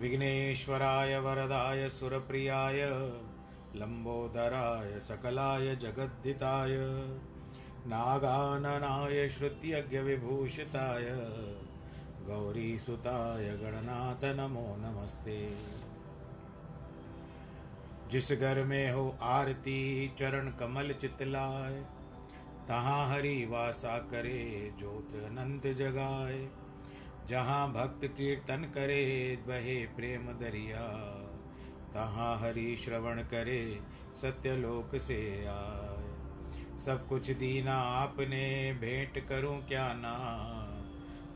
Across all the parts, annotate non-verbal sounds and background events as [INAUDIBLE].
विघ्नेश्वराय वरदाय सुरप्रियाय लम्बोदराय सकलाय जगद्दिताय नागाननाय श्रुत्यज्ञविभूषिताय, गौरीसुताय गणनाथ नमो नमस्ते। जिस घर में हो आरती, चरण कमल चितलाय, तहाँ हरि वासा करे ज्योत अनंत जगाए जहाँ भक्त कीर्तन करे, बहे प्रेम दरिया। तहाँ हरि श्रवण करे, सत्यलोक से आए। सब कुछ दीना आपने, भेंट करूँ क्या ना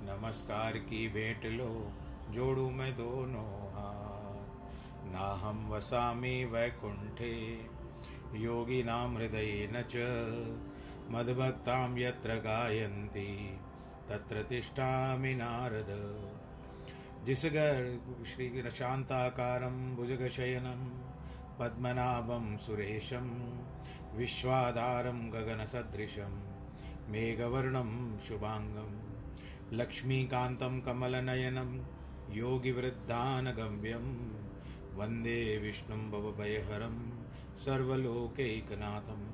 नमस्कार की भेंट लो, जोड़ू मैं दोनों हाथ। ना हम वसामी वैकुंठे योगी नाम हृदय न च मद्भक्तां यत्र गायन्ति। तत्र तिष्ठामि नारद। जिस घर श्री शान्ताकारं भुजगशयनं, पद्मनाभं सुरेशं, विश्वाधारं गगनसदृशं, मेघवर्णं शुभाङ्गं, लक्ष्मीकान्तं कमलनयनं, योगिवृद्धानगम्यं, वंदे विष्णुं भवभयहरं, सर्वलोकैकनाथम्।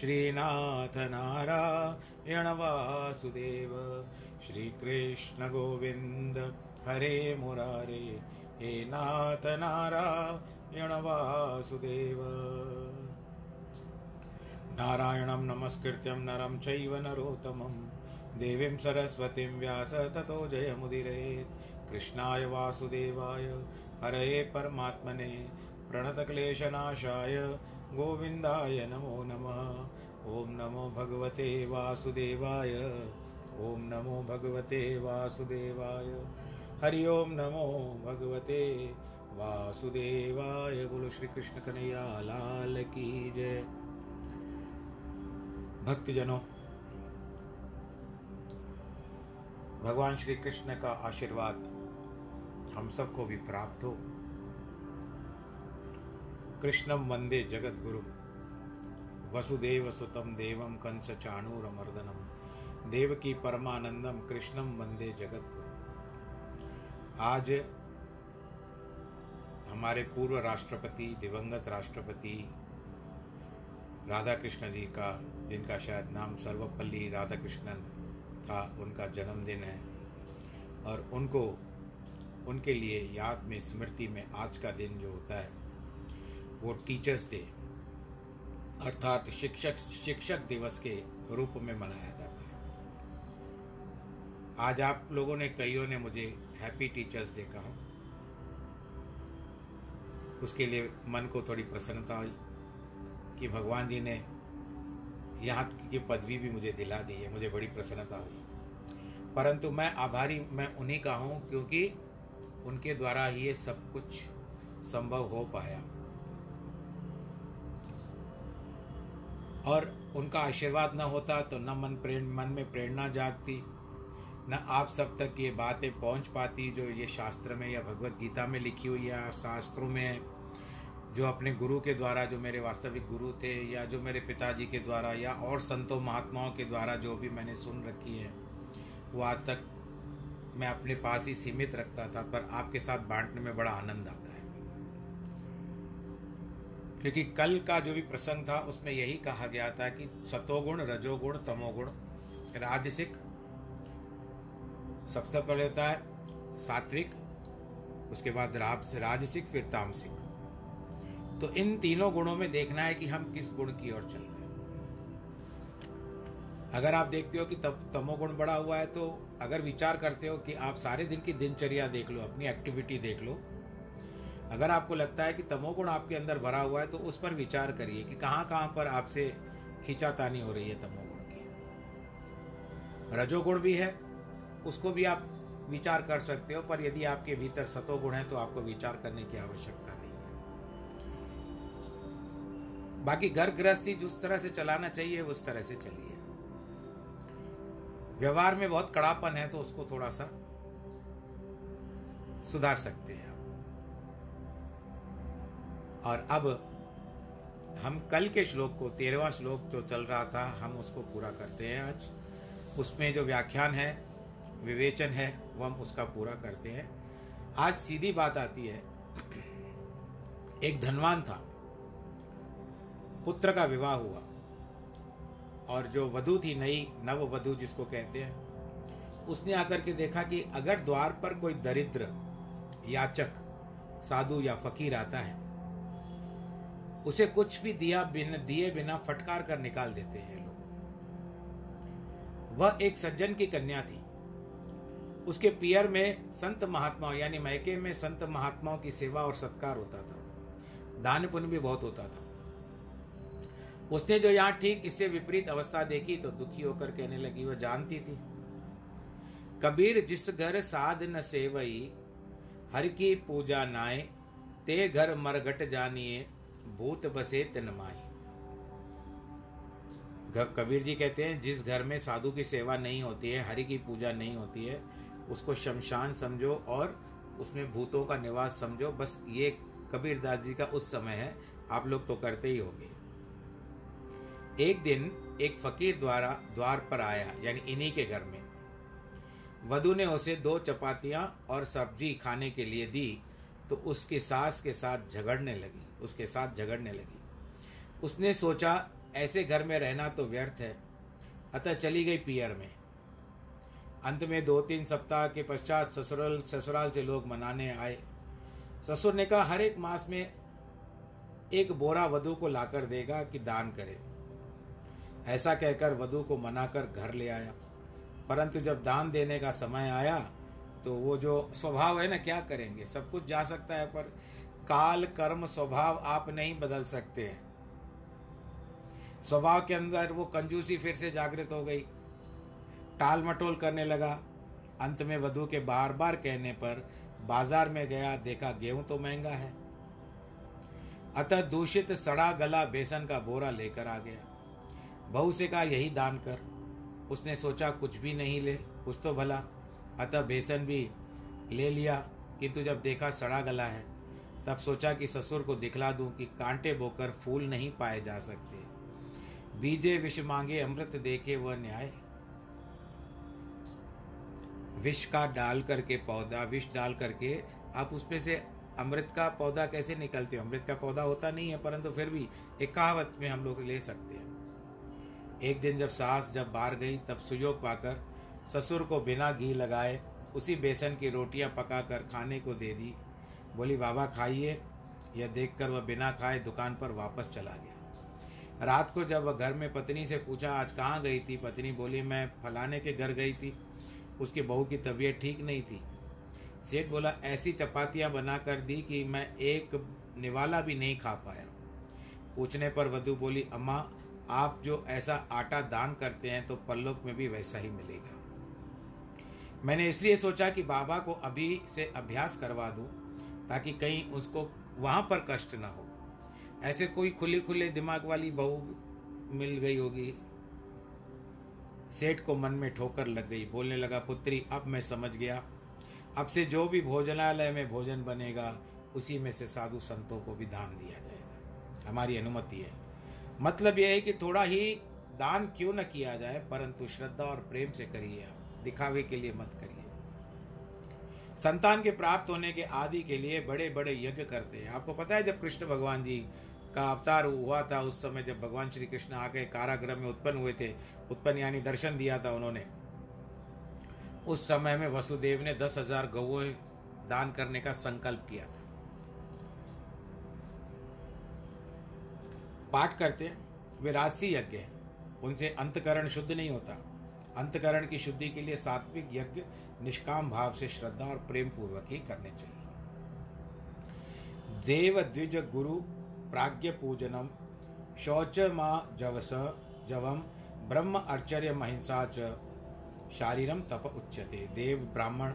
श्रीनाथ नारायण वासुदेव श्रीकृष्ण गोविन्द हरे मुरारे, हे नाथ नारायण वासुदेव नारायणं नमस्कृत्यं नरं चैव नरोत्तमं। देवीं सरस्वतीं व्यास ततो जयमुदिरेत् कृष्णाय वासुदेवाय, हरये परमात्मने। प्रणतक्लेशनाशाय गोविन्दाय नमो नमः। ॐ नमो भगवते वासुदेवाय। ॐ नमो भगवते वासुदेवाय। हरि ओं नमो भगवते वासुदेवाय। बोलो श्री कन्हैया, लाल की जय। भक्तजनों, भगवान श्री कृष्ण का आशीर्वाद हम सबको भी प्राप्त हो। कृष्णम वंदे जगत गुरु वसुदेव सुतम देवम कंस चाणूरमर्दनम देव की परमानंदम कृष्णम वंदे जगत गुरु आज हमारे पूर्व राष्ट्रपति, दिवंगत राष्ट्रपति राधा कृष्ण जी का, जिनका शायद नाम सर्वपल्ली राधा कृष्णन था, उनका जन्मदिन है। और उनको, उनके लिए याद में, स्मृति में आज का दिन जो होता है वो टीचर्स डे अर्थात शिक्षक शिक्षक दिवस के रूप में मनाया जाता है। आज आप लोगों ने, कईयों ने मुझे हैप्पी टीचर्स डे कहा। उसके लिए मन को थोड़ी प्रसन्नता हुई कि भगवान जी ने यहाँ की पदवी भी मुझे दिला दी है, मुझे बड़ी प्रसन्नता हुई। परंतु मैं आभारी, मैं उन्हीं का हूँ क्योंकि उनके द्वारा ही ये सब कुछ संभव हो पाया। और उनका आशीर्वाद न होता तो न मन प्रेरण मन में प्रेरणा जागती, न आप सब तक ये बातें पहुँच पाती जो ये शास्त्र में या भगवत गीता में लिखी हुई या शास्त्रों में, जो अपने गुरु के द्वारा, जो मेरे वास्तविक गुरु थे या जो मेरे पिताजी के द्वारा या और संतों, महात्माओं के द्वारा जो भी मैंने सुन रखी है, वो आज तक मैं अपने पास ही सीमित रखता था, पर आपके साथ बांटने में बड़ा आनंद आता है। क्योंकि कल का जो भी प्रसंग था, उसमें यही कहा गया था कि सतोगुण, रजोगुण, तमोगुण, राजसिक, सबसे पहले होता है सात्विक, उसके बाद राजसिक, फिर तामसिक। तो इन तीनों गुणों में देखना है कि हम किस गुण की ओर चल रहे हैं। अगर आप देखते हो कि तब तमोगुण बढ़ा हुआ है तो अगर विचार करते हो कि आप सारे दिन की दिनचर्या देख लो, अपनी एक्टिविटी देख लो अगर आपको लगता है कि तमोगुण आपके अंदर भरा हुआ है तो उस पर विचार करिए कि कहाँ कहाँ पर आपसे खींचातानी हो रही है तमोगुण की। रजोगुण भी है, उसको भी आप विचार कर सकते हो, पर यदि आपके भीतर सतोगुण है तो आपको विचार करने की आवश्यकता नहीं है। बाकी घर गृहस्थी जिस तरह से चलाना चाहिए, उस तरह से चलिए। व्यवहार में बहुत कड़ापन है तो उसको थोड़ा सा सुधार सकते हैं और अब हम कल के श्लोक को, तेरहवा श्लोक जो चल रहा था, हम उसको पूरा करते हैं आज। उसमें जो व्याख्यान है, विवेचन है, वो हम उसका पूरा करते हैं। आज सीधी बात आती है, एक धनवान था, पुत्र का विवाह हुआ, और जो वधु थी नई नव वधु जिसको कहते हैं, उसने आकर के देखा कि अगर द्वार पर कोई दरिद्र, याचक, साधु या फकीर आता है उसे कुछ भी दिया बिन, दिए बिना फटकार कर निकाल देते हैं लोग। वह एक सज्जन की कन्या थी। उसके पियर में संत महात्माओं, यानी मैके में संत महात्माओं की सेवा और सत्कार होता था। दान पुण्य भी बहुत होता था। उसने जो यहाँ ठीक इससे विपरीत अवस्था देखी तो दुखी होकर कहने लगी, वह जानती थी। कबीर, जिस घर साध न सेवई, हर की पूजा नाए, ते घर मरघट जानिए भूत बसे तिनमाई कबीर जी कहते हैं, जिस घर में साधु की सेवा नहीं होती है, हरि की पूजा नहीं होती है, उसको शमशान समझो और उसमें भूतों का निवास समझो। बस ये कबीर दास जी का उस समय है, आप लोग तो करते ही होंगे। एक दिन एक फकीर द्वारा, द्वार पर आया, यानी इन्हीं के घर में। वधु ने उसे दो चपातियाँ और सब्ज़ी खाने के लिए दी तो उसके सास के साथ झगड़ने लगी। उसके साथ झगड़ने लगी। उसने सोचा, ऐसे घर में रहना तो व्यर्थ है। अतः चली गई पियर में। अंत में दो तीन सप्ताह के पश्चात ससुराल ससुराल से लोग मनाने आए। ससुर ने कहा, हर एक मास में एक बोरा वधु को लाकर देगा कि दान करे। ऐसा कहकर वधु को मनाकर घर ले आया। परंतु जब दान देने का समय आया तो वो जो स्वभाव है ना, क्या करेंगे? सब कुछ जा सकता है, पर काल कर्म स्वभाव आप नहीं बदल सकते। हैं स्वभाव के अंदर वो कंजूसी फिर से जागृत हो गई। टाल मटोल करने लगा। अंत में वधु के बार बार कहने पर बाज़ार में गया, देखा, गेहूँ तो महँगा है। अतः दूषित सड़ा गला बेसन का बोरा लेकर आ गया। बहू से कहा, यही दान कर। उसने सोचा, कुछ भी नहीं ले, कुछ तो भला। अतः बेसन भी ले लिया किंतु जब देखा सड़ा गला है तब सोचा कि ससुर को दिखला दूँ कि कांटे बोकर फूल नहीं पाए जा सकते। बीजे विष मांगे अमृत देखे वह न्याय। विष का डाल करके पौधा, विष डाल करके आप उसमें से अमृत का पौधा कैसे निकलते हो? अमृत का पौधा होता नहीं है, परंतु फिर भी एक कहावत में हम लोग ले सकते हैं। एक दिन जब सास जब बाहर गई, तब सुयोग पाकर ससुर को बिना घी लगाए उसी बेसन की रोटियाँ पकाकर खाने को दे दी। बोली, बाबा, खाइए। यह देखकर वह बिना खाए दुकान पर वापस चला गया। रात को जब वह घर में पत्नी से पूछा, आज कहाँ गई थी? पत्नी बोली, मैं फलाने के घर गई थी। उसकी बहू की तबीयत ठीक नहीं थी। सेठ बोला, ऐसी चपातियाँ बना कर दी कि मैं एक निवाला भी नहीं खा पाया। पूछने पर वधु बोली, अम्मा, आप जो ऐसा आटा दान करते हैं तो पल्लोक में भी वैसा ही मिलेगा। मैंने इसलिए सोचा कि बाबा को अभी से अभ्यास करवा दूँ ताकि कहीं उसको वहाँ पर कष्ट ना हो। ऐसे कोई खुले खुले दिमाग वाली बहू मिल गई होगी। सेठ को मन में ठोकर लग गई। बोलने लगा, पुत्री, अब मैं समझ गया। अब से जो भी भोजनालय में भोजन बनेगा, उसी में से साधु संतों को भी दान दिया जाएगा। हमारी अनुमति है। मतलब यह है कि थोड़ा ही दान क्यों न किया जाए, परंतु श्रद्धा और प्रेम से करिए आप। दिखावे के लिए मत करिए। संतान के प्राप्त होने के आदि के लिए बड़े बड़े यज्ञ करते हैं। आपको पता है, जब कृष्ण भगवान जी का अवतार हुआ था, उस समय जब भगवान श्री कृष्ण आके कारागृह में उत्पन्न हुए थे, उत्पन्न यानी दर्शन दिया था उन्होंने, उस समय में वसुदेव ने दस हज़ार गौ दान करने का संकल्प किया था। पाठ करते वे राजसी यज्ञ हैं, उनसे अंतकरण शुद्ध नहीं होता। अंतकरण की शुद्धि के लिए सात्विक यज्ञ निष्काम भाव से श्रद्धा और प्रेम पूर्वक ही करने चाहिए। देव द्विज गुरु प्राज्ञ पूजनम शौच माँ जवस जवम ब्रह्म अर्चर्य महिंसा च शारीरम तप उच्यते। देव ब्राह्मण,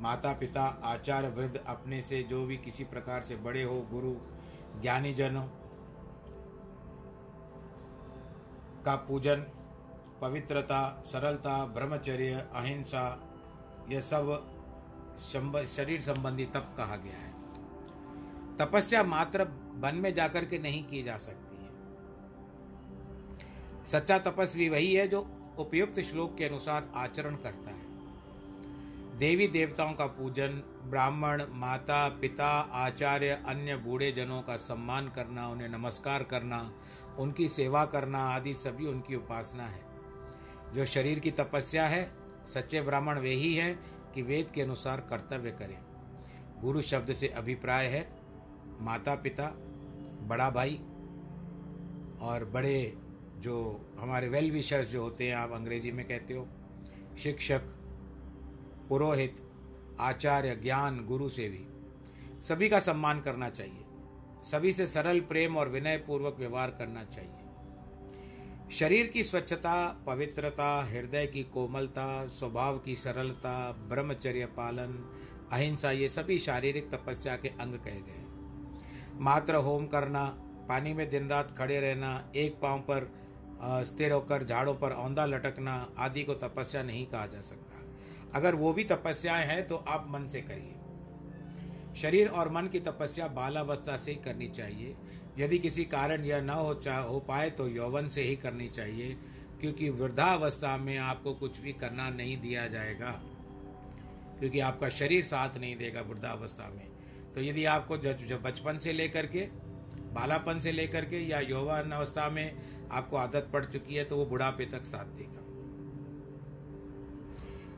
माता पिता, आचार्य वृद्ध अपने से जो भी किसी प्रकार से बड़े हो, गुरु ज्ञानी जन का पूजन, पवित्रता, सरलता, ब्रह्मचर्य, अहिंसा यह सब शरीर संबंधी तप कहा गया है। तपस्या मात्र वन में जाकर के नहीं की जा सकती है। सच्चा तपस्वी वही है जो उपयुक्त श्लोक के अनुसार आचरण करता है। देवी देवताओं का पूजन, ब्राह्मण, माता, पिता, आचार्य, अन्य बूढ़े जनों का सम्मान करना, उन्हें नमस्कार करना, उनकी सेवा करना आदि सभी उनकी उपासना है। जो शरीर की तपस्या है सच्चे ब्राह्मण वे ही हैं कि वेद के अनुसार कर्तव्य करें। गुरु शब्द से अभिप्राय है माता पिता बड़ा भाई और बड़े जो हमारे वेल विशर्स जो होते हैं, आप अंग्रेज़ी में कहते हो, शिक्षक, पुरोहित, आचार्य, ज्ञान, गुरु से भी सभी का सम्मान करना चाहिए। सभी से सरल प्रेम और विनय पूर्वक व्यवहार करना चाहिए। शरीर की स्वच्छता, पवित्रता, हृदय की कोमलता, स्वभाव की सरलता, ब्रह्मचर्य पालन, अहिंसा, ये सभी शारीरिक तपस्या के अंग कहे गए हैं। मात्र होम करना, पानी में दिन रात खड़े रहना, एक पाँव पर स्थिर होकर झाड़ों पर औंधा लटकना आदि को तपस्या नहीं कहा जा सकता। अगर वो भी तपस्याएँ हैं तो आप मन से करिए। शरीर और मन की तपस्या बालावस्था से ही करनी चाहिए। यदि किसी कारण यह न हो चा, हो पाए तो यौवन से ही करनी चाहिए, क्योंकि वृद्धावस्था में आपको कुछ भी करना नहीं दिया जाएगा, क्योंकि आपका शरीर साथ नहीं देगा वृद्धावस्था में। तो यदि आपको बचपन से लेकर के, बालापन से लेकर के या यौवन अवस्था में आपको आदत पड़ चुकी है तो वो बुढ़ापे तक साथ देगा।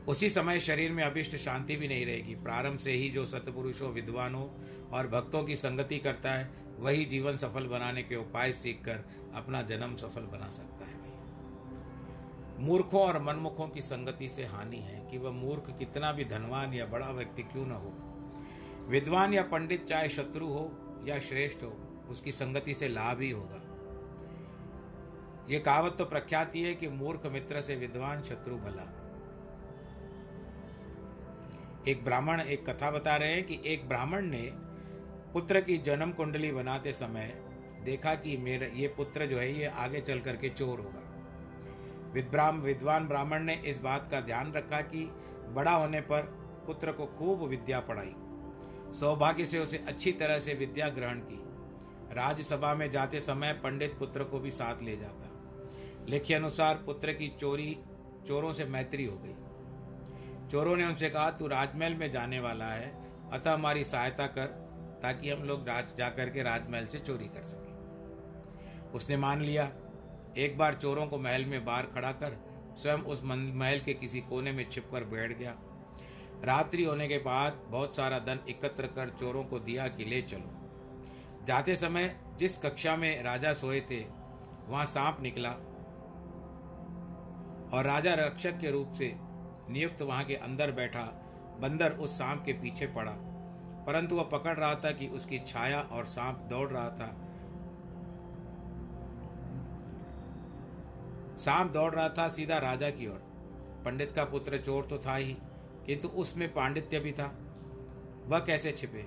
उसी समय शरीर में अभिष्ट शांति भी नहीं रहेगी। प्रारंभ से ही जो सतपुरुषों, विद्वानों और भक्तों की संगति करता है वही जीवन सफल बनाने के उपाय सीखकर अपना जन्म सफल बना सकता है भाई। मूर्खों और मनमुखों की संगति से हानि है कि वह मूर्ख कितना भी धनवान या बड़ा व्यक्ति क्यों न हो। विद्वान या पंडित चाहे शत्रु हो या श्रेष्ठ हो, उसकी संगति से लाभ ही होगा। ये कहावत तो प्रख्याति है कि मूर्ख मित्र से विद्वान शत्रु भला। एक ब्राह्मण एक कथा बता रहे हैं कि एक ब्राह्मण ने पुत्र की जन्म कुंडली बनाते समय देखा कि मेरा, ये पुत्र जो है, ये आगे चल करके चोर होगा। विद्राम विद्वान ब्राह्मण ने इस बात का ध्यान रखा कि बड़ा होने पर पुत्र को खूब विद्या पढ़ाई। सौभाग्य से उसे अच्छी तरह से विद्या ग्रहण की। राज्यसभा में जाते समय पंडित पुत्र को भी साथ ले जाता। लिखे अनुसार पुत्र की चोरी, चोरों से मैत्री हो गई। चोरों ने उनसे कहा, तू राजमहल में जाने वाला है। अतः हमारी सहायता कर। ताकि हम लोग राज जाकर के राजमहल से चोरी कर सकें। उसने मान लिया। एक बार चोरों को महल में बाहर खड़ा कर स्वयं उस महल के किसी कोने में छिप कर बैठ गया। रात्रि होने के बाद बहुत सारा धन एकत्र कर चोरों को दिया कि ले चलो। जाते समय जिस कक्षा में राजा सोए थे, वहाँ सांप निकला और राजा रक्षक के रूप से नियुक्त वहाँ के अंदर बैठा, बंदर उस सांप के पीछे पड़ा। परंतु वह पकड़ रहा था कि उसकी छाया और सांप दौड़ रहा था। सांप दौड़ रहा था सीधा राजा की ओर। पंडित का पुत्र चोर तो था ही, किंतु उसमें पांडित्य भी था। वह कैसे छिपे?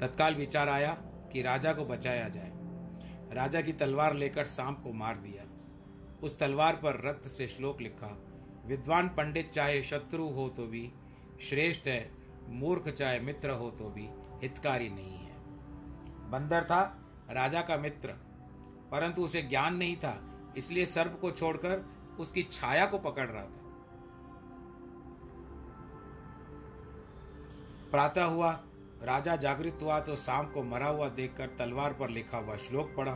तत्काल विचार आया कि राजा को बचाया जाए। राजा की तलवार लेकर सांप को मार दिया। उस तलवार पर रक्त से श्लोक लिखा, विद्वान पंडित चाहे शत्रु हो तो भी श्रेष्ठ है मूर्ख चाहे मित्र हो तो भी हितकारी नहीं है। बंदर था, राजा का मित्र, परंतु उसे ज्ञान नहीं था, इसलिए सर्प को छोड़कर उसकी छाया को पकड़ रहा था। प्रातः हुआ, राजा जागृत हुआ तो शाम को मरा हुआ देखकर तलवार पर लिखा हुआ श्लोक पढ़ा।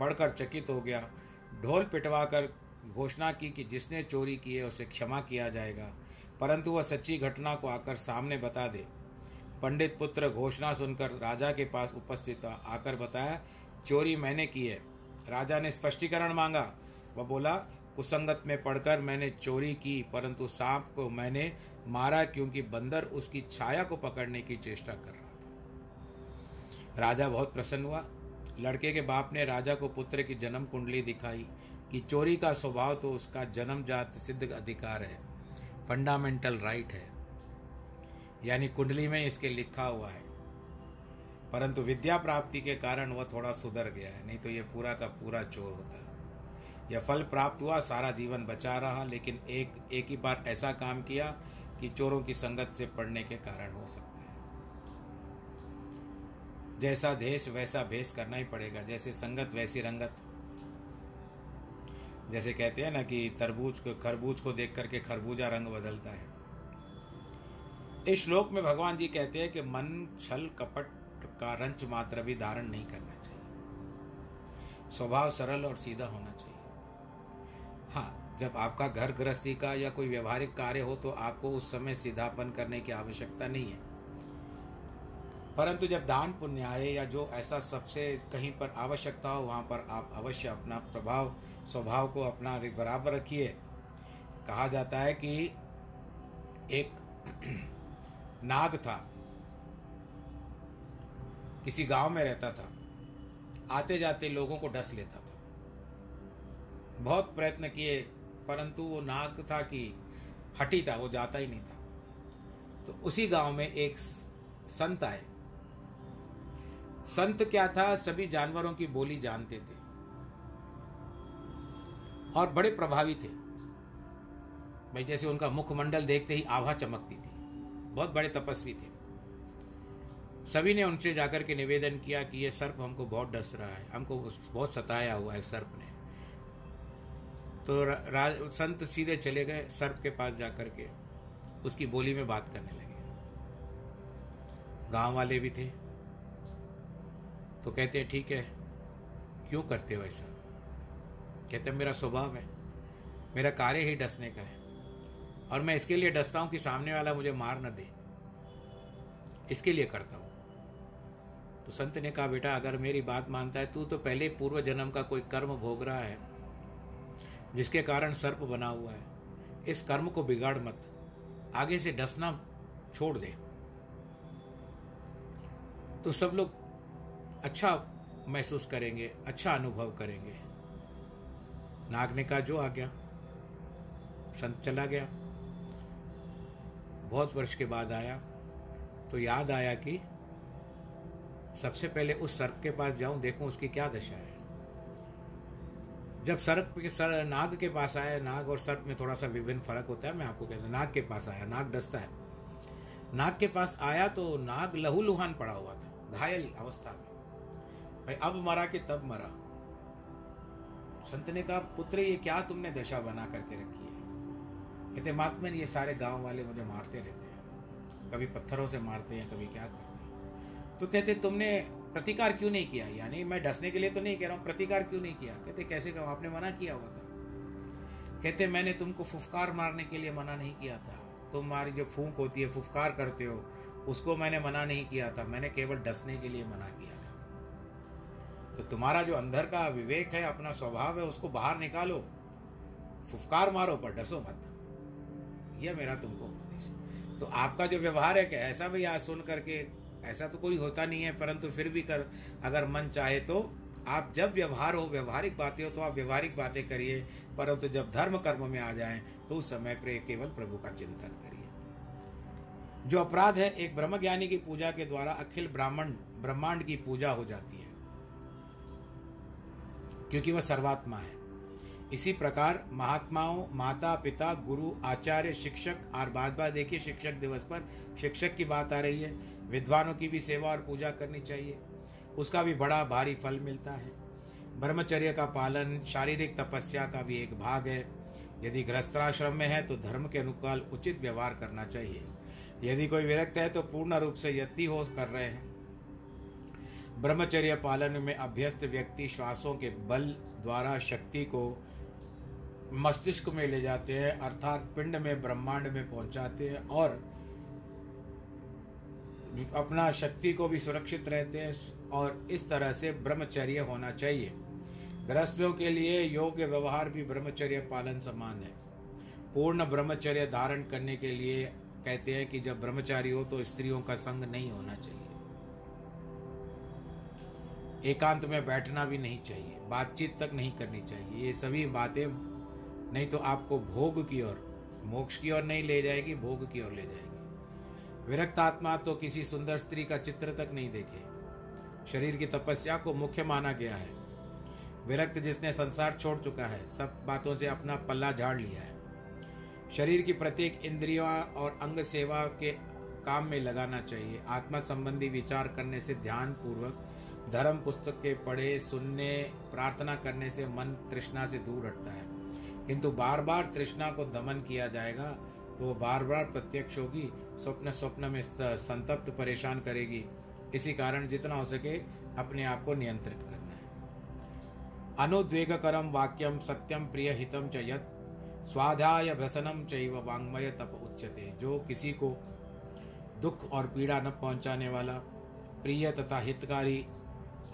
पढ़कर चकित हो गया। ढोल पिटवाकर घोषणा की कि जिसने चोरी की है, उसे क्षमा किया जाएगा। परंतु वह सच्ची घटना को आकर सामने बता दे। पंडित पुत्र घोषणा सुनकर राजा के पास उपस्थित आकर बताया, चोरी मैंने की है। राजा ने स्पष्टीकरण मांगा। वह बोला, कुसंगत में पढ़कर मैंने चोरी की, परंतु सांप को मैंने मारा क्योंकि बंदर उसकी छाया को पकड़ने की चेष्टा कर रहा था। राजा बहुत प्रसन्न हुआ। लड़के के बाप ने राजा को पुत्र की जन्म कुंडली दिखाई कि चोरी का स्वभाव तो उसका जन्मजात सिद्ध अधिकार है। फंडामेंटल राइट है। यानी कुंडली में इसके लिखा हुआ है। परंतु विद्या प्राप्ति के कारण वह थोड़ा सुधर गया है, नहीं तो यह पूरा का पूरा चोर होता है। यह फल प्राप्त हुआ, सारा जीवन बचा रहा, लेकिन एक एक ही बार ऐसा काम किया कि चोरों की संगत से पड़ने के कारण हो सकता है। जैसा देश वैसा भेष करना ही पड़ेगा, जैसे संगत वैसी रंगत जैसे कहते हैं ना कि तरबूज को खरबूज को देख करके खरबूजा रंग बदलता है। इस श्लोक में भगवान जी कहते हैं कि मन, छल, कपट का रंच मात्र भी धारण नहीं करना चाहिए। स्वभाव सरल और सीधा होना चाहिए। हाँ जब आपका घर गृहस्थी का या कोई व्यवहारिक कार्य हो तो आपको उस समय सीधापन करने की आवश्यकता नहीं है। परंतु जब दान पुण्य आए या जो ऐसा सबसे कहीं पर आवश्यकता हो, वहाँ पर आप अवश्य अपना प्रभाव, स्वभाव को अपना बराबर रखिए। कहा जाता है कि एक [CLEARS THROAT] नाग था। किसी गाँव में रहता था। आते जाते लोगों को डस लेता था। बहुत प्रयत्न किए, परंतु वो नाग था कि हटी था, वो जाता ही नहीं था। तो उसी गाँव में एक संत आए। संत क्या था? सभी जानवरों की बोली जानते थे। और बड़े प्रभावी थे। भाई, जैसे उनका मुखमंडल देखते ही आभा चमकती थी। बहुत बड़े तपस्वी थे। सभी ने उनसे जाकर के निवेदन किया कि ये सर्प हमको बहुत डस रहा है। हमको बहुत सताया हुआ है सर्प ने। तो संत सीधे चले गए सर्प के पास जाकर के। उसकी बोली में बात करने लगे। गाँव वाले भी थे। तो कहते हैं, ठीक है, क्यों करते हो ऐसा? कहते हैं, मेरा स्वभाव है, मेरा कार्य ही डसने का है और मैं इसके लिए डसता हूँ कि सामने वाला मुझे मार न दे। इसके लिए करता हूँ। तो संत ने कहा, बेटा, अगर मेरी बात मानता है, तू तो पहले पूर्व जन्म का कोई कर्म भोग रहा है, जिसके कारण सर्प बना हुआ है। इस कर्म को बिगाड़ मत, आगे से डसना छोड़ दे। तो सब लोग अच्छा महसूस करेंगे अच्छा अनुभव करेंगे। नाग ने कहा, जो आ गया। संत चला गया। बहुत वर्ष के बाद आया। तो याद आया कि सबसे पहले उस सर्प के पास जाऊँ, देखूँ उसकी क्या दशा है। जब सर्प के सर, नाग के पास आया, नाग और सर्प में थोड़ा सा विभिन्न फ़र्क होता है, मैं आपको कहता नाग के पास आया, नाग डसता है। नाग के पास आया तो नाग लहू लुहान पड़ा हुआ था, घायल अवस्था में। भाई, अब मरा कि तब मरा। संत ने कहा, पुत्र, ये क्या तुमने दशा बना करके रखी है? कहते महात्मा ये सारे गाँव वाले मुझे मारते रहते हैं। कभी पत्थरों से मारते हैं, कभी क्या करते हैं? तो कहते, तुमने प्रतिकार क्यों नहीं किया? यानी, मैं डसने के लिए तो नहीं कह रहा हूँ, प्रतिकार क्यों नहीं किया? कहते, कैसे कहो आपने मना किया हुआ था। कहते, मैंने तुमको फुफकार मारने के लिए मना नहीं किया था। तुम्हारी जो फूंक होती है, फुफकार करते हो, उसको मैंने मना नहीं किया था। मैंने केवल डसने के लिए मना किया था। तो तुम्हारा जो अंदर का विवेक है, अपना स्वभाव है, उसको बाहर निकालो। फुफकार मारो, पर डसो मत। यह मेरा तुमको उपदेश तो आपका जो व्यवहार है कि ऐसा भी आज सुन करके, ऐसा तो कोई होता नहीं है, परंतु फिर भी कर, अगर मन चाहे तो आप जब व्यवहार हो, व्यवहारिक बातें हो तो आप व्यवहारिक बातें करिए, परंतु जब धर्म कर्म में आ जाएँ तो उस समय पर केवल प्रभु का चिंतन करिए। जो अपराध है, एक ब्रह्मज्ञानी की पूजा के द्वारा अखिल ब्राह्मण, ब्रह्मांड की पूजा हो जाती है। क्योंकि वह सर्वात्मा है। इसी प्रकार महात्माओं, माता, पिता, गुरु, आचार्य, शिक्षक और बात बात देखिए शिक्षक दिवस पर शिक्षक की बात आ रही है, विद्वानों की भी सेवा और पूजा करनी चाहिए। उसका भी बड़ा भारी फल मिलता है। ब्रह्मचर्य का पालन, शारीरिक तपस्या का भी एक भाग है। यदि ग्रस्त्राश्रम में है तो धर्म के अनुकूल उचित व्यवहार करना चाहिए। यदि कोई विरक्त है तो पूर्ण रूप से यत्ति हो कर रहे हैं। ब्रह्मचर्य पालन में अभ्यस्त व्यक्ति श्वासों के बल द्वारा शक्ति को मस्तिष्क में ले जाते हैं, अर्थात पिंड में, ब्रह्मांड में पहुंचाते हैं और अपना शक्ति को भी सुरक्षित रहते हैं और इस तरह से ब्रह्मचर्य होना चाहिए। गृहस्थों के लिए योग्य व्यवहार भी ब्रह्मचर्य पालन समान है। पूर्ण ब्रह्मचर्य धारण करने के लिए कहते हैं कि जब ब्रह्मचारी हो तो स्त्रियों का संग नहीं होना चाहिए। एकांत में बैठना भी नहीं चाहिए, बातचीत तक नहीं करनी चाहिए। ये सभी बातें नहीं तो आपको भोग की ओर, मोक्ष की ओर नहीं ले जाएगी, भोग की ओर ले जाएगी। विरक्त आत्मा तो किसी सुंदर स्त्री का चित्र तक नहीं देखे। शरीर की तपस्या को मुख्य माना गया है। विरक्त जिसने संसार छोड़ चुका है, सब बातों से अपना पल्ला झाड़ लिया है। शरीर की प्रत्येक इंद्रियों और अंग सेवा के काम में लगाना चाहिए। आत्मा संबंधी विचार करने से ध्यान पूर्वक धर्म पुस्तक के पढ़े, सुनने, प्रार्थना करने से मन तृष्णा से दूर हटता है। किंतु बार बार तृष्णा को दमन किया जाएगा तो बार बार प्रत्यक्ष होगी स्वप्न स्वप्न में संतप्त, परेशान करेगी। इसी कारण जितना हो सके अपने आप को नियंत्रित करना है। अनुद्वेगकरम वाक्यम सत्यम प्रिय हितम च यत, स्वाध्याय व्यसनम चैव वांग्मय तप उच्चते जो किसी को दुख और पीड़ा न पहुँचाने वाला, प्रिय तथा हितकारी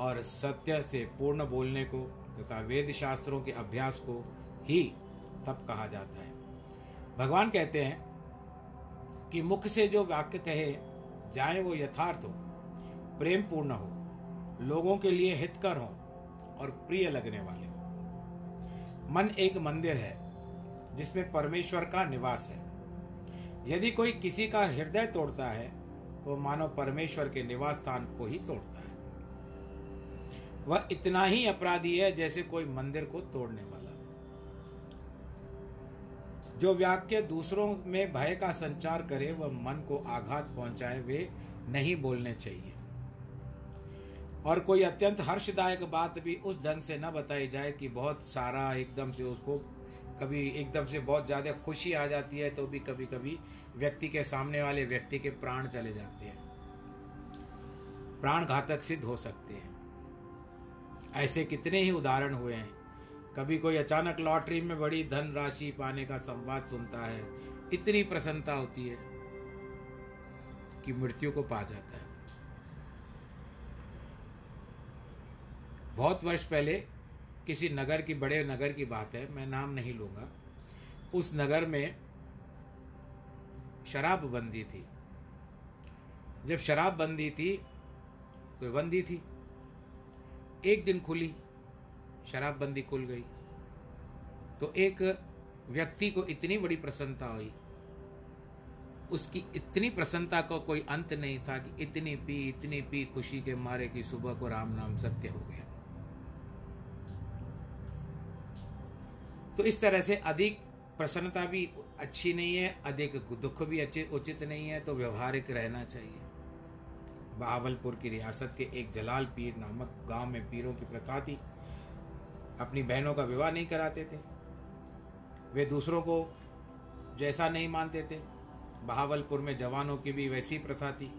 और सत्य से पूर्ण बोलने को तथा वेद शास्त्रों के अभ्यास को ही तप कहा जाता है। भगवान कहते हैं कि मुख से जो वाक्य कहे, जाए वो यथार्थ हो प्रेम पूर्ण हो, लोगों के लिए हितकर हो और प्रिय लगने वाले हो। मन एक मंदिर है, जिसमें परमेश्वर का निवास है। यदि कोई किसी का हृदय तोड़ता है तो मानो परमेश्वर के निवास स्थान को ही तोड़ता है। वह इतना ही अपराधी है जैसे कोई मंदिर को तोड़ने वाला। जो वाक्य दूसरों में भय का संचार करे, वह मन को आघात पहुँचाए, वे नहीं बोलने चाहिए। और कोई अत्यंत हर्षदायक बात भी उस ढंग से न बताई जाए कि बहुत सारा एकदम से उसको कभी एकदम से बहुत ज़्यादा खुशी आ जाती है तो भी कभी कभी व्यक्ति के सामने वाले व्यक्ति के प्राण चले जाते हैं। प्राण घातक सिद्ध हो सकते हैं। ऐसे कितने ही उदाहरण हुए हैं। कभी कोई अचानक लॉटरी में बड़ी धन राशि पाने का संवाद सुनता है, इतनी प्रसन्नता होती है कि मृत्यु को पा जाता है। बहुत वर्ष पहले किसी नगर की, बड़े नगर की बात है, मैं नाम नहीं लूँगा। उस नगर में शराब बंदी थी। जब शराब बंदी थी तो बंदी थी? एक दिन खुली, शराबबंदी खुल गई। तो एक व्यक्ति को इतनी बड़ी प्रसन्नता हुई। उसकी इतनी प्रसन्नता को कोई अंत नहीं था कि इतनी पी इतनी पी खुशी के मारे कि सुबह को राम नाम सत्य हो गया। तो इस तरह से अधिक प्रसन्नता भी अच्छी नहीं है, अधिक दुख भी अच्छे, उचित नहीं है तो व्यवहारिक रहना चाहिए। बहावलपुर की रियासत के एक जलाल पीर नामक गाँव में पीरों की प्रथा थी अपनी बहनों का विवाह नहीं कराते थे। वे दूसरों को जैसा नहीं मानते थे। बहावलपुर में जवानों की भी वैसी प्रथा थी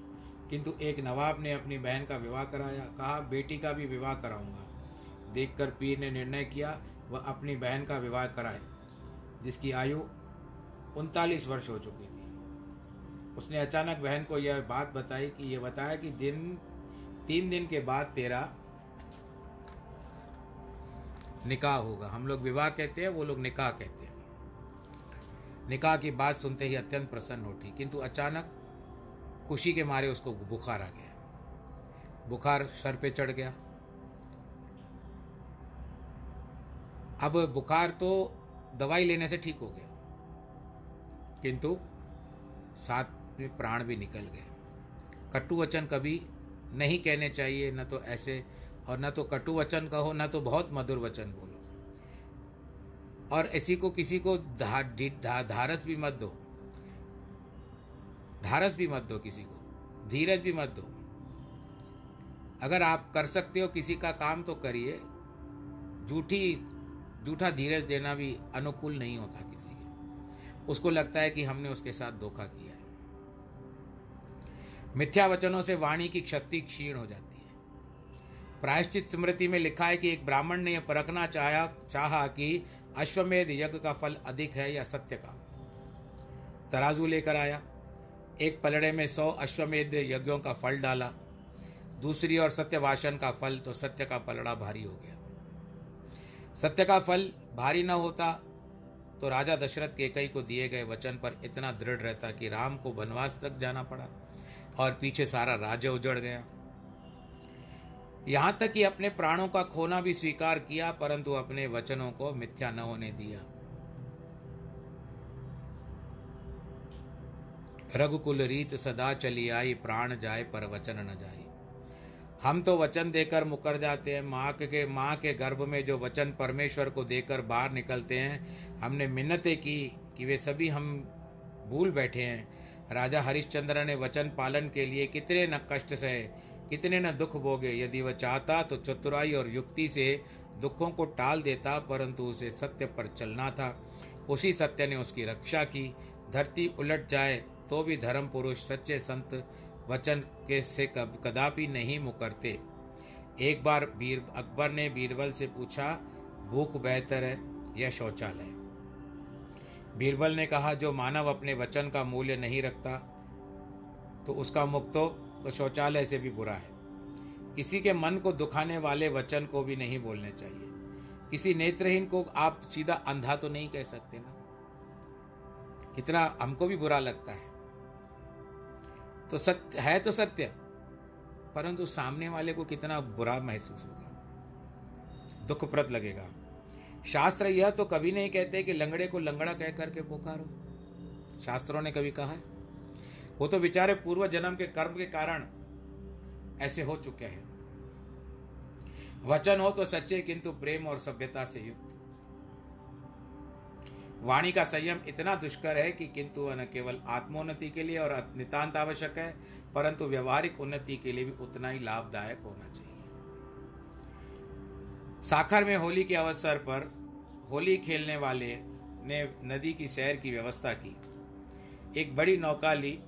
किंतु एक नवाब ने अपनी बहन का विवाह कराया। कहा, बेटी का भी विवाह कराऊँगा। देखकर पीर ने निर्णय किया, वह अपनी बहन का विवाह कराए, जिसकी आयु उनतालीस वर्ष हो चुकी थी। उसने अचानक बहन को यह बात बताई कि यह बताया कि दिन, तीन दिन के बाद तेरा निकाह होगा। हम लोग विवाह कहते हैं, वो लोग निकाह कहते हैं। निकाह की बात सुनते ही अत्यंत प्रसन्न उठी, किंतु अचानक खुशी के मारे उसको बुखार आ गया। बुखार सर पे चढ़ गया। अब बुखार तो दवाई लेने से ठीक हो गया, किंतु साथ में प्राण भी निकल गए। कटु वचन कभी नहीं कहने चाहिए न तो ऐसे और न तो कटु वचन कहो न तो बहुत मधुर वचन बोलो। और इसी को किसी को धा, धारस भी मत दो। ढारस भी मत दो किसी को। धीरज भी मत दो। अगर आप कर सकते हो किसी का काम तो करिए। झूठी झूठा धीरज देना भी अनुकूल नहीं होता किसी के। उसको लगता है कि हमने उसके साथ धोखा किया है। मिथ्या वचनों से वाणी की क्षति क्षीण हो जाती है। प्रायश्चित स्मृति में लिखा है कि एक ब्राह्मण ने यह परखना चाहा चाहा कि अश्वमेध यज्ञ का फल अधिक है या सत्य का। तराजू लेकर आया। एक पलड़े में सौ अश्वमेध यज्ञों का फल डाला। दूसरी और सत्य भाषण का फल तो सत्य का पलड़ा भारी हो गया। सत्य का फल भारी न होता तो राजा दशरथ के कई को दिए गए वचन पर इतना दृढ़ रहता कि राम को वनवास तक जाना पड़ा। और पीछे सारा राज्य उजड़ गया। यहाँ तक कि अपने प्राणों का खोना भी स्वीकार किया, परंतु अपने वचनों को मिथ्या न होने दिया। रघुकुल रीत सदा चली आई, प्राण जाए पर वचन न जाए। हम तो वचन देकर मुकर जाते हैं। माँ के माँ के गर्भ में जो वचन परमेश्वर को देकर बाहर निकलते हैं, हमने मिन्नतें की कि वे सभी हम भूल बैठे हैं। राजा हरिश्चंद्र ने वचन पालन के लिए कितने न कष्ट सहे, कितने न दुख भोगे। यदि वह चाहता तो चतुराई और युक्ति से दुखों को टाल देता, परंतु उसे सत्य पर चलना था। उसी सत्य ने उसकी रक्षा की। धरती उलट जाए तो भी धर्म पुरुष सच्चे संत वचन के से कब, कदापि नहीं मुकरते। एक बार बीर अकबर ने बीरबल से पूछा, भूख बेहतर है या शौचालय? बीरबल ने कहा जो मानव अपने वचन का मूल्य नहीं रखता तो उसका मुख तो, शौचालय से भी बुरा है। किसी के मन को दुखाने वाले वचन को भी नहीं बोलने चाहिए। किसी नेत्रहीन को आप सीधा अंधा तो नहीं कह सकते ना। कितना हमको भी बुरा लगता है। तो सत्य है तो सत्य परंतु सामने वाले को कितना बुरा महसूस होगा। दुखप्रद लगेगा। शास्त्र यह तो कभी नहीं कहते कि लंगड़े को लंगड़ा कह करके पुकारो। शास्त्रों ने कभी कहा है। वो तो बेचारे पूर्व जन्म के कर्म के कारण ऐसे हो चुके हैं। वचन हो तो सच्चे, किंतु प्रेम और सभ्यता से युक्त। वाणी का संयम इतना दुष्कर है कि किंतु वह न केवल आत्मोन्नति के लिए और नितांत आवश्यक है, परंतु व्यवहारिक उन्नति के लिए भी उतना ही लाभदायक होना चाहिए। साखर में होली के अवसर पर होली खेलने वाले ने नदी की सैर की व्यवस्था की। एक बड़ी नौका ली।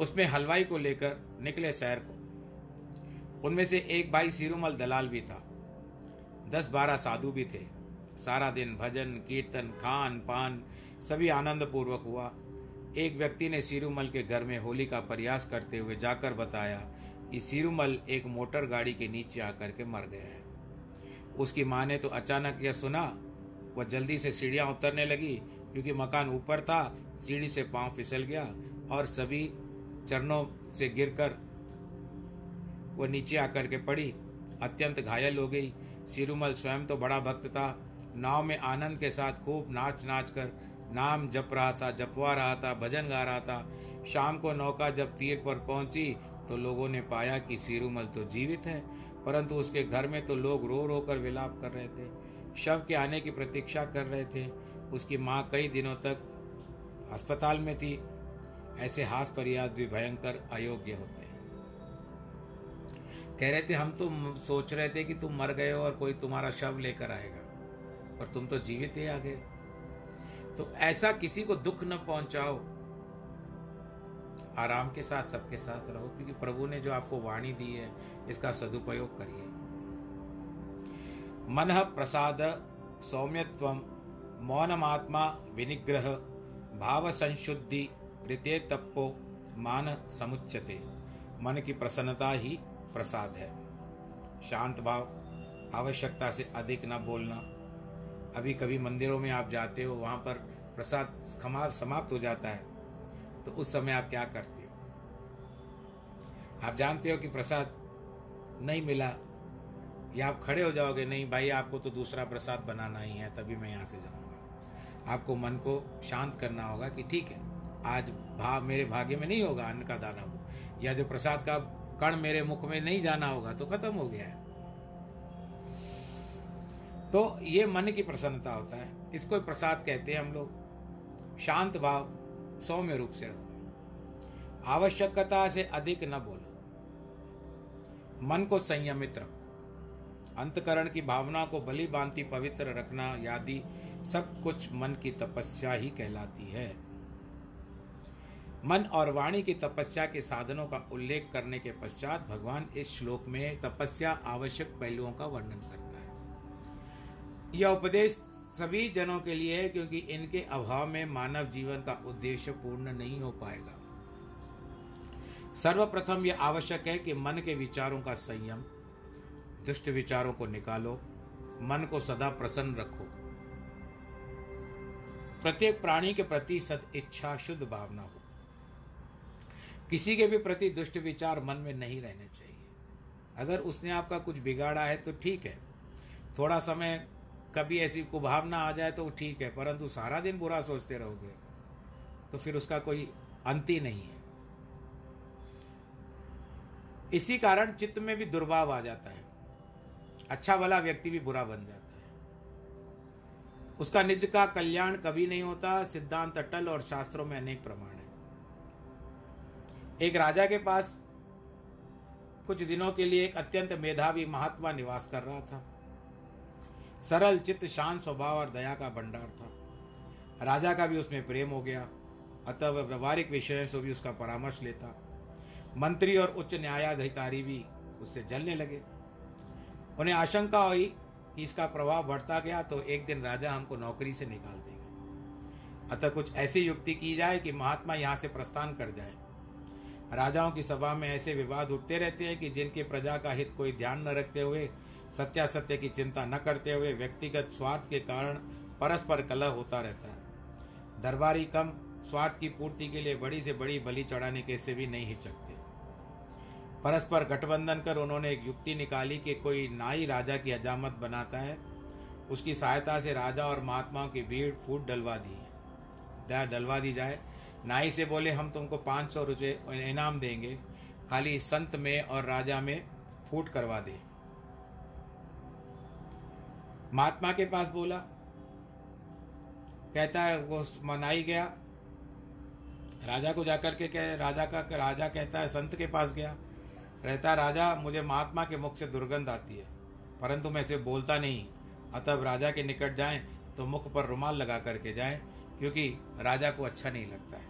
उसमें हलवाई को लेकर निकले सैर को। उनमें से एक भाई सिरुमल दलाल भी था। दस बारह साधु भी थे। सारा दिन भजन, कीर्तन, खान, पान सभी आनंद पूर्वक हुआ। एक व्यक्ति ने सीरूमल के घर में होली का प्रयास करते हुए जाकर बताया कि सीरूमल एक मोटर गाड़ी के नीचे आकर के मर गया है। उसकी माँ ने तो अचानक यह सुना, वह जल्दी से सीढ़ियाँ उतरने लगी, क्योंकि मकान ऊपर था, सीढ़ी से पाँव फिसल गया और सभी चरणों से गिरकर वह नीचे आकर के पड़ी। अत्यंत घायल हो गई। सिरुमल स्वयं तो बड़ा भक्त था। नाव में आनंद के साथ खूब नाच नाच कर नाम जप रहा था, जपवा रहा था, भजन गा रहा था। शाम को नौका जब तीर पर पहुँची तो लोगों ने पाया कि सीरूमल तो जीवित है, परंतु उसके घर में तो लोग रो रो कर विलाप कर रहे थे, शव के आने की प्रतीक्षा कर रहे थे। उसकी माँ कई दिनों तक अस्पताल में थी। ऐसे हास परियाद भी भयंकर अयोग्य होते हैं। कह रहे थे, हम तो सोच रहे थे कि तुम मर गए हो और कोई तुम्हारा शव लेकर आएगा, पर तुम तो जीवित ही आ गए। तो ऐसा किसी को दुख न पहुंचाओ। आराम के साथ, सबके साथ रहो, क्योंकि प्रभु ने जो आपको वाणी दी है, इसका सदुपयोग करिए। मन प्रसाद सौम्यत्व मौनमात्मा विनिग्रह, भाव संशुद्धि ऋते तपो मान समुच्यते। मन की प्रसन्नता ही प्रसाद है। शांत भाव, आवश्यकता से अधिक न बोलना। अभी कभी मंदिरों में आप जाते हो, वहाँ पर प्रसाद समाप्त हो जाता है। तो उस समय आप क्या करते हो? आप जानते हो कि प्रसाद नहीं मिला, या आप खड़े हो जाओगे, नहीं भाई, आपको तो दूसरा प्रसाद बनाना ही है, तभी मैं यहाँ से जाऊँगा। आपको मन को शांत करना होगा कि ठीक है, आज भाव मेरे भाग्य में नहीं होगा अन्न का दाना हो या जो प्रसाद का कण मेरे मुख में नहीं जाना होगा तो खत्म हो गया है। तो ये मन की प्रसन्नता होता है। इसको प्रसाद कहते हैं हम लोग। शांत भाव सौम्य रूप से रहो आवश्यकता से अधिक न बोलो। मन को संयमित रखो। अंतकरण की भावना को बलि बांति पवित्र रखना यादि सब कुछ मन की तपस्या ही कहलाती है। मन और वाणी की तपस्या के साधनों का उल्लेख करने के पश्चात भगवान इस श्लोक में तपस्या आवश्यक पहलुओं का वर्णन करता है। यह उपदेश सभी जनों के लिए है क्योंकि इनके अभाव में मानव जीवन का उद्देश्य पूर्ण नहीं हो पाएगा। सर्वप्रथम यह आवश्यक है कि मन के विचारों का संयम, दुष्ट विचारों को निकालो, मन को सदा प्रसन्न रखो। प्रत्येक प्राणी के प्रति सद इच्छा, शुद्ध भावना हो। किसी के भी प्रति दुष्ट विचार मन में नहीं रहने चाहिए। अगर उसने आपका कुछ बिगाड़ा है तो ठीक है। थोड़ा समय कभी ऐसी कुभावना आ जाए तो ठीक है, परंतु सारा दिन बुरा सोचते रहोगे तो फिर उसका कोई अंत ही नहीं है। इसी कारण चित्त में भी दुर्भाव आ जाता है। अच्छा भला व्यक्ति भी बुरा बन जाता है। उसका निज का कल्याण कभी नहीं होता, सिद्धांत अटल और शास्त्रों में अनेक प्रमाण है। एक राजा के पास कुछ दिनों के लिए एक अत्यंत मेधावी महात्मा निवास कर रहा था। सरल चित्त, शांत स्वभाव और दया का भंडार था। राजा का भी उसमें प्रेम हो गया, अतः वह व्यवहारिक विषयों से भी उसका परामर्श लेता। मंत्री और उच्च न्यायाधिकारी भी उससे जलने लगे। उन्हें आशंका हुई कि इसका प्रभाव बढ़ता गया तो एक दिन राजा हमको नौकरी से निकाल देगा। अतः कुछ ऐसी युक्ति की जाए कि महात्मा यहाँ से प्रस्थान कर जाए। राजाओं की सभा में ऐसे विवाद उठते रहते हैं कि जिनके प्रजा का हित कोई ध्यान न रखते हुए सत्यासत्य की चिंता न करते हुए व्यक्तिगत स्वार्थ के कारण परस्पर कलह होता रहता है। दरबारी कम स्वार्थ की पूर्ति के लिए बड़ी से बड़ी बलि चढ़ाने के से भी नहीं हिचकते। परस्पर गठबंधन कर उन्होंने एक युक्ति निकाली कि कोई नाई राजा की हजामत बनाता है, उसकी सहायता से राजा और महात्माओं की भीड़ फूट डलवा दी दया डलवा दी जाए। नाई से बोले, हम तुमको पाँच सौ रुपये इनाम देंगे। खाली संत में और राजा में फूट करवा दे। महात्मा के पास बोला, कहता है, वो मनाई गया। राजा को जाकर के कह, राजा का, राजा कहता है, संत के पास गया। रहता, राजा, मुझे महात्मा के मुख से दुर्गंध आती है, परंतु मैं इसे बोलता नहीं। अतः राजा के निकट जाएँ तो मुख पर रुमाल लगा करके जाएँ, क्योंकि राजा को अच्छा नहीं लगता है।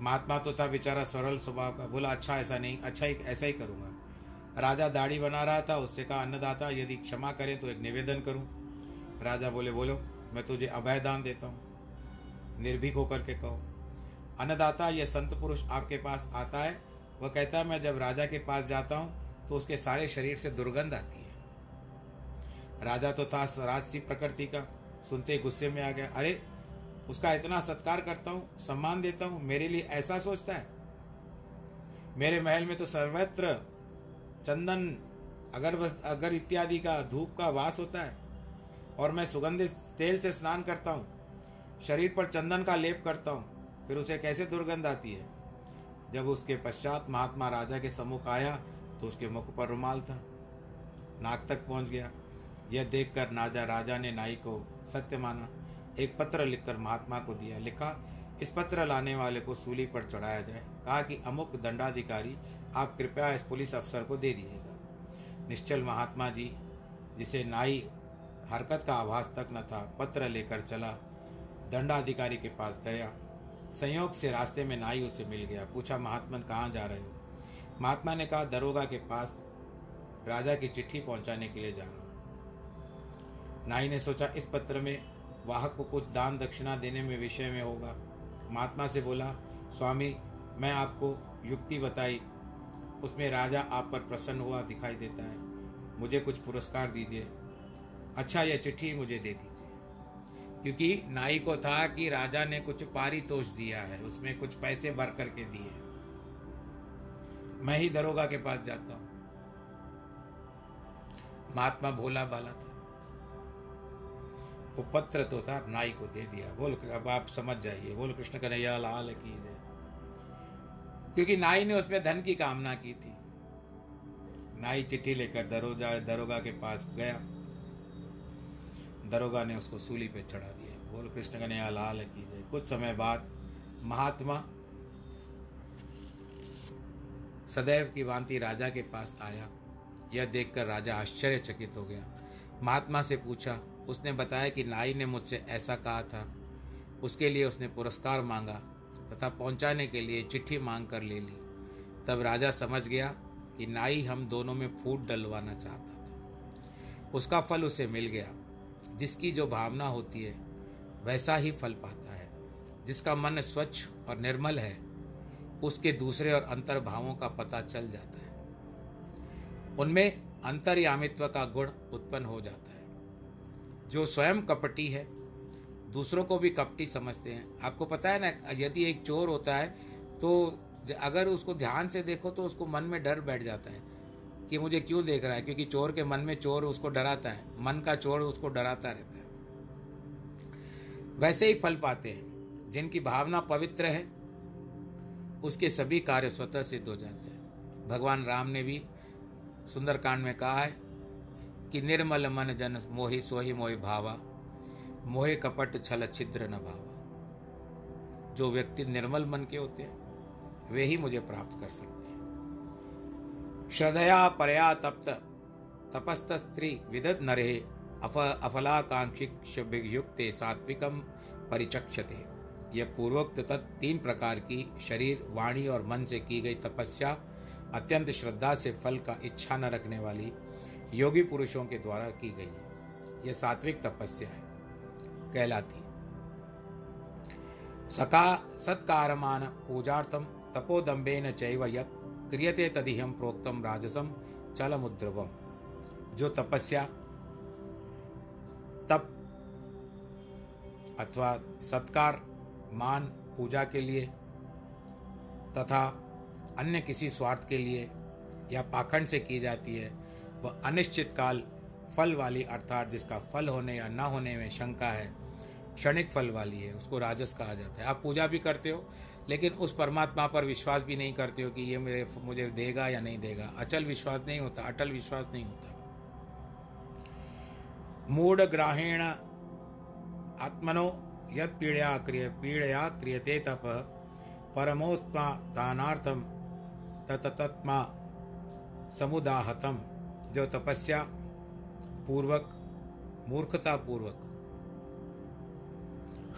महात्मा तो था बेचारा सरल स्वभाव का, बोला अच्छा ऐसा नहीं अच्छा ही ऐसा ही करूँगा। राजा दाढ़ी बना रहा था, उससे कहा, अन्नदाता, यदि क्षमा करें तो एक निवेदन करूँ। राजा बोले, बोलो, मैं तुझे अभय दान देता हूँ। निर्भीक होकर के कहो, अन्नदाता, यह संत पुरुष आपके पास आता है? वह कहता है, मैं जब राजा के पास जाता हूँ तो उसके सारे शरीर से दुर्गंध आती है। राजा तो था राजसी प्रकृति का, सुनते गुस्से में आ गया, अरे, उसका इतना सत्कार करता हूँ, सम्मान देता हूँ, मेरे लिए ऐसा सोचता है? मेरे महल में तो सर्वत्र चंदन अगर अगर इत्यादि का धूप का वास होता है और मैं सुगंधित तेल से स्नान करता हूँ, शरीर पर चंदन का लेप करता हूँ, फिर उसे कैसे दुर्गंध आती है? जब उसके पश्चात महात्मा राजा के सम्मुख आया तो उसके मुख पर रुमाल था। नाक तक पहुँच गया। यह देखकर नाजा राजा ने नाई को सत्य माना। एक पत्र लिखकर महात्मा को दिया। लिखा, इस पत्र लाने वाले को सूली पर चढ़ाया जाए। कहा कि, अमुक दंडाधिकारी आप कृपया इस पुलिस अफसर को दे दीजिएगा। निश्चल महात्मा जी, जिसे नाई हरकत का आभास तक न था, पत्र लेकर चला, दंडाधिकारी के पास गया। संयोग से रास्ते में नाई उसे मिल गया। पूछा, महात्मन कहाँ जा रहे हो? महात्मा ने कहा, दरोगा के पास राजा की चिट्ठी पहुँचाने के लिए जा रहा नाई ने सोचा, इस पत्र में वाहक को कुछ दान दक्षिणा देने में विषय में होगा। महात्मा से बोला, स्वामी, मैं आपको युक्ति बताई उसमें राजा आप पर प्रसन्न हुआ दिखाई देता है। मुझे कुछ पुरस्कार दीजिए। अच्छा यह चिट्ठी मुझे दे दीजिए। क्योंकि नाई को था कि राजा ने कुछ पारितोष दिया है। उसमें कुछ पैसे भर करके दिए मैं ही दरोगा के पास जाता हूँ। महात्मा भोला बाला था। वो पत्र तो था, नाई को दे दिया। बोल, अब आप समझ जाइए। बोल, कृष्ण कन्हैया, लाल की क्योंकि नाई ने उसमें धन की कामना की थी। नाई चिट्ठी लेकर दरोजा दरोगा के पास गया। दरोगा ने उसको सूली पे चढ़ा दिया। बोल, कृष्ण कन्हैया, लाल की जय? कुछ समय बाद महात्मा सदैव की भांति राजा के पास आया। यह देखकर राजा आश्चर्यचकित हो गया। महात्मा से पूछा, उसने बताया कि नाई ने मुझसे ऐसा कहा था। उसके लिए उसने पुरस्कार मांगा। तथा पहुँचाने के लिए चिट्ठी मांग कर ले ली। तब राजा समझ गया कि नाई हम दोनों में फूट डलवाना चाहता था। उसका फल उसे मिल गया। जिसकी जो भावना होती है, वैसा ही फल पाता है। जिसका मन स्वच्छ और निर्मल है, उसके दूसरे और अंतर भावों का पता चल जाता है। उनमें अंतर्यामित्व का गुण उत्पन्न हो जाता है। जो स्वयं कपटी है दूसरों को भी कपटी समझते हैं। आपको पता है ना, यदि एक चोर होता है तो अगर उसको ध्यान से देखो तो उसको मन में डर बैठ जाता है कि मुझे क्यों देख रहा है, क्योंकि चोर के मन में चोर उसको डराता है, मन का चोर उसको डराता रहता है। वैसे ही फल पाते हैं, जिनकी भावना पवित्र है, उसके सभी कार्य स्वतः सिद्ध हो जाते हैं। भगवान राम ने भी सुंदरकांड में कहा है कि निर्मल मन जन मोहि सोहि मोहि भावा। मोहे कपट छल छिद्र न भावा जो व्यक्ति निर्मल मन के होते हैं, वे ही मुझे प्राप्त कर सकते हैं। श्रद्धया परया तप्त, तपस्त स्त्री विदत नरे, अफ अफलाकांक्षिक युक्ते सात्विकम परिचक्षते। यह पूर्वोक्त तत् तीन प्रकार की शरीर, वाणी और मन से की गई तपस्या, अत्यंत श्रद्धा से फल का इच्छा न रखने वाली योगी पुरुषों के द्वारा की गई है। यह सात्विक तपस्या है। कहलाती सका सत्कारमान पूजार्थम तपोदम्बेन चैव यत् क्रियते तदिहम प्रोक्तम राजसम चलमुद्रवम जो तपस्या, तप अथवा सत्कार मान पूजा के लिए तथा अन्य किसी स्वार्थ के लिए या पाखंड से की जाती है, वह अनिश्चित काल फल वाली अर्थात जिसका फल होने या न होने में शंका है क्षणिक फल वाली है, उसको राजस कहा जाता है। आप पूजा भी करते हो, लेकिन उस परमात्मा पर विश्वास भी नहीं करते हो कि ये मेरे मुझे देगा या नहीं देगा। अचल विश्वास नहीं होता, अटल विश्वास नहीं होता। मूढ़ ग्राहेण आत्मनो यद पीड़या क्रिय, पीड़या क्रियते तप, परमोत्मा दानार्थम तत्मा समुदाहतम। जो तपस्या पूर्वक मूर्खता पूर्वक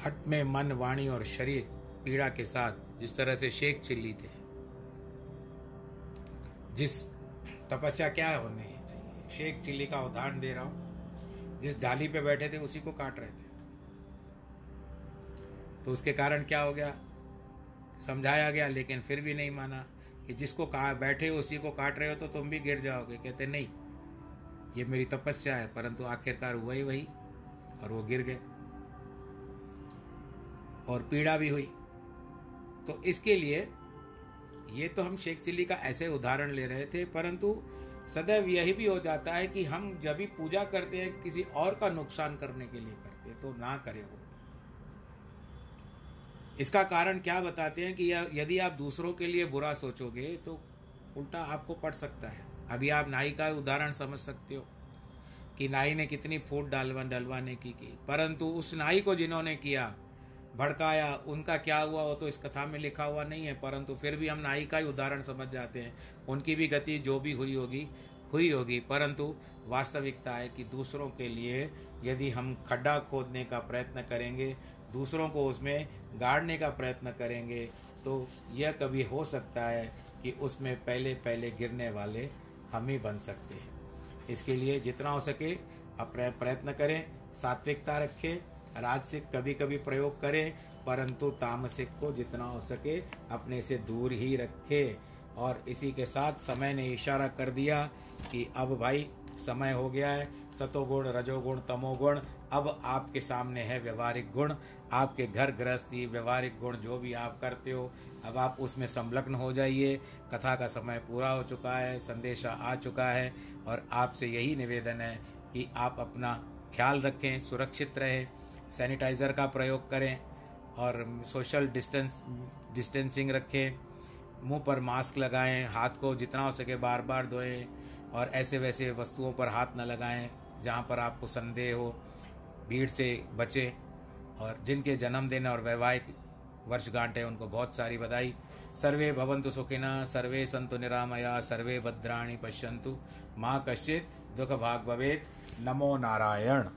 हट में मन, वाणी और शरीर पीड़ा के साथ जिस तरह से शेख चिल्ली थे। जिस तपस्या क्या होने चाहिए? शेख चिल्ली का उदाहरण दे रहा हूँ। जिस डाली पे बैठे थे, उसी को काट रहे थे। तो उसके कारण क्या हो गया? समझाया गया, लेकिन फिर भी नहीं माना कि जिसको कहा बैठे हो, उसी को काट रहे हो तो तुम भी गिर जाओगे। कहते, नहीं, ये मेरी तपस्या है, परंतु आखिरकार हुआ ही वही। और वो गिर गए। और पीड़ा भी हुई। तो इसके लिए ये तो हम शेख चिल्ली का ऐसे उदाहरण ले रहे थे, परंतु सदैव यही भी हो जाता है कि हम जब भी पूजा करते हैं, किसी और का नुकसान करने के लिए करते हैं तो ना करें वो। इसका कारण क्या बताते हैं कि यदि आप दूसरों के लिए बुरा सोचोगे तो उल्टा आपको पड़ सकता है। अभी आप नाई का उदाहरण समझ सकते हो कि नाई ने कितनी फूट डालवा डलवाने की की। परंतु उस नाई को जिन्होंने किया भड़काया, उनका क्या हुआ, वो तो इस कथा में लिखा हुआ नहीं है, परंतु फिर भी हम नाई का ही उदाहरण समझ जाते हैं। उनकी भी गति जो भी हुई होगी हुई होगी, परंतु वास्तविकता है कि दूसरों के लिए यदि हम खड्डा खोदने का प्रयत्न करेंगे, दूसरों को उसमें गाड़ने का प्रयत्न करेंगे तो यह कभी हो सकता है कि उसमें पहले पहले गिरने वाले हम ही बन सकते हैं। इसके लिए जितना हो सके अपने प्रयत्न करें, सात्विकता रखें राजसिक कभी कभी प्रयोग करें, परंतु तामसिक को जितना हो सके अपने से दूर ही रखे। और इसी के साथ समय ने इशारा कर दिया कि अब भाई, समय हो गया है। सतोगुण, रजोगुण, तमोगुण, अब आपके सामने है व्यवहारिक गुण। आपके घर गृहस्थी, व्यवहारिक गुण जो भी आप करते हो, अब आप उसमें संलग्न हो जाइए। कथा का समय पूरा हो चुका है, संदेशा आ चुका है, और आपसे यही निवेदन है कि आप अपना ख्याल रखें, सुरक्षित रहें। सैनिटाइज़र का प्रयोग करें और सोशल डिस्टेंस, डिस्टेंसिंग रखें, मुँह पर मास्क लगाएँ, हाथ को जितना हो सके बार बार धोएँ और ऐसे वैसे वस्तुओं पर हाथ न लगाएँ जहाँ पर आपको संदेह हो, भीड़ से बचें और जिनके जन्मदिन और वैवाहिक वर्षगांठ है उनको बहुत सारी बधाई। सर्वे भवंतु सुखिना, सर्वे संतु निरामया, सर्वे भद्राणी पश्यंतु माँ कश्चित दुख भाग भवेद नमो नारायण।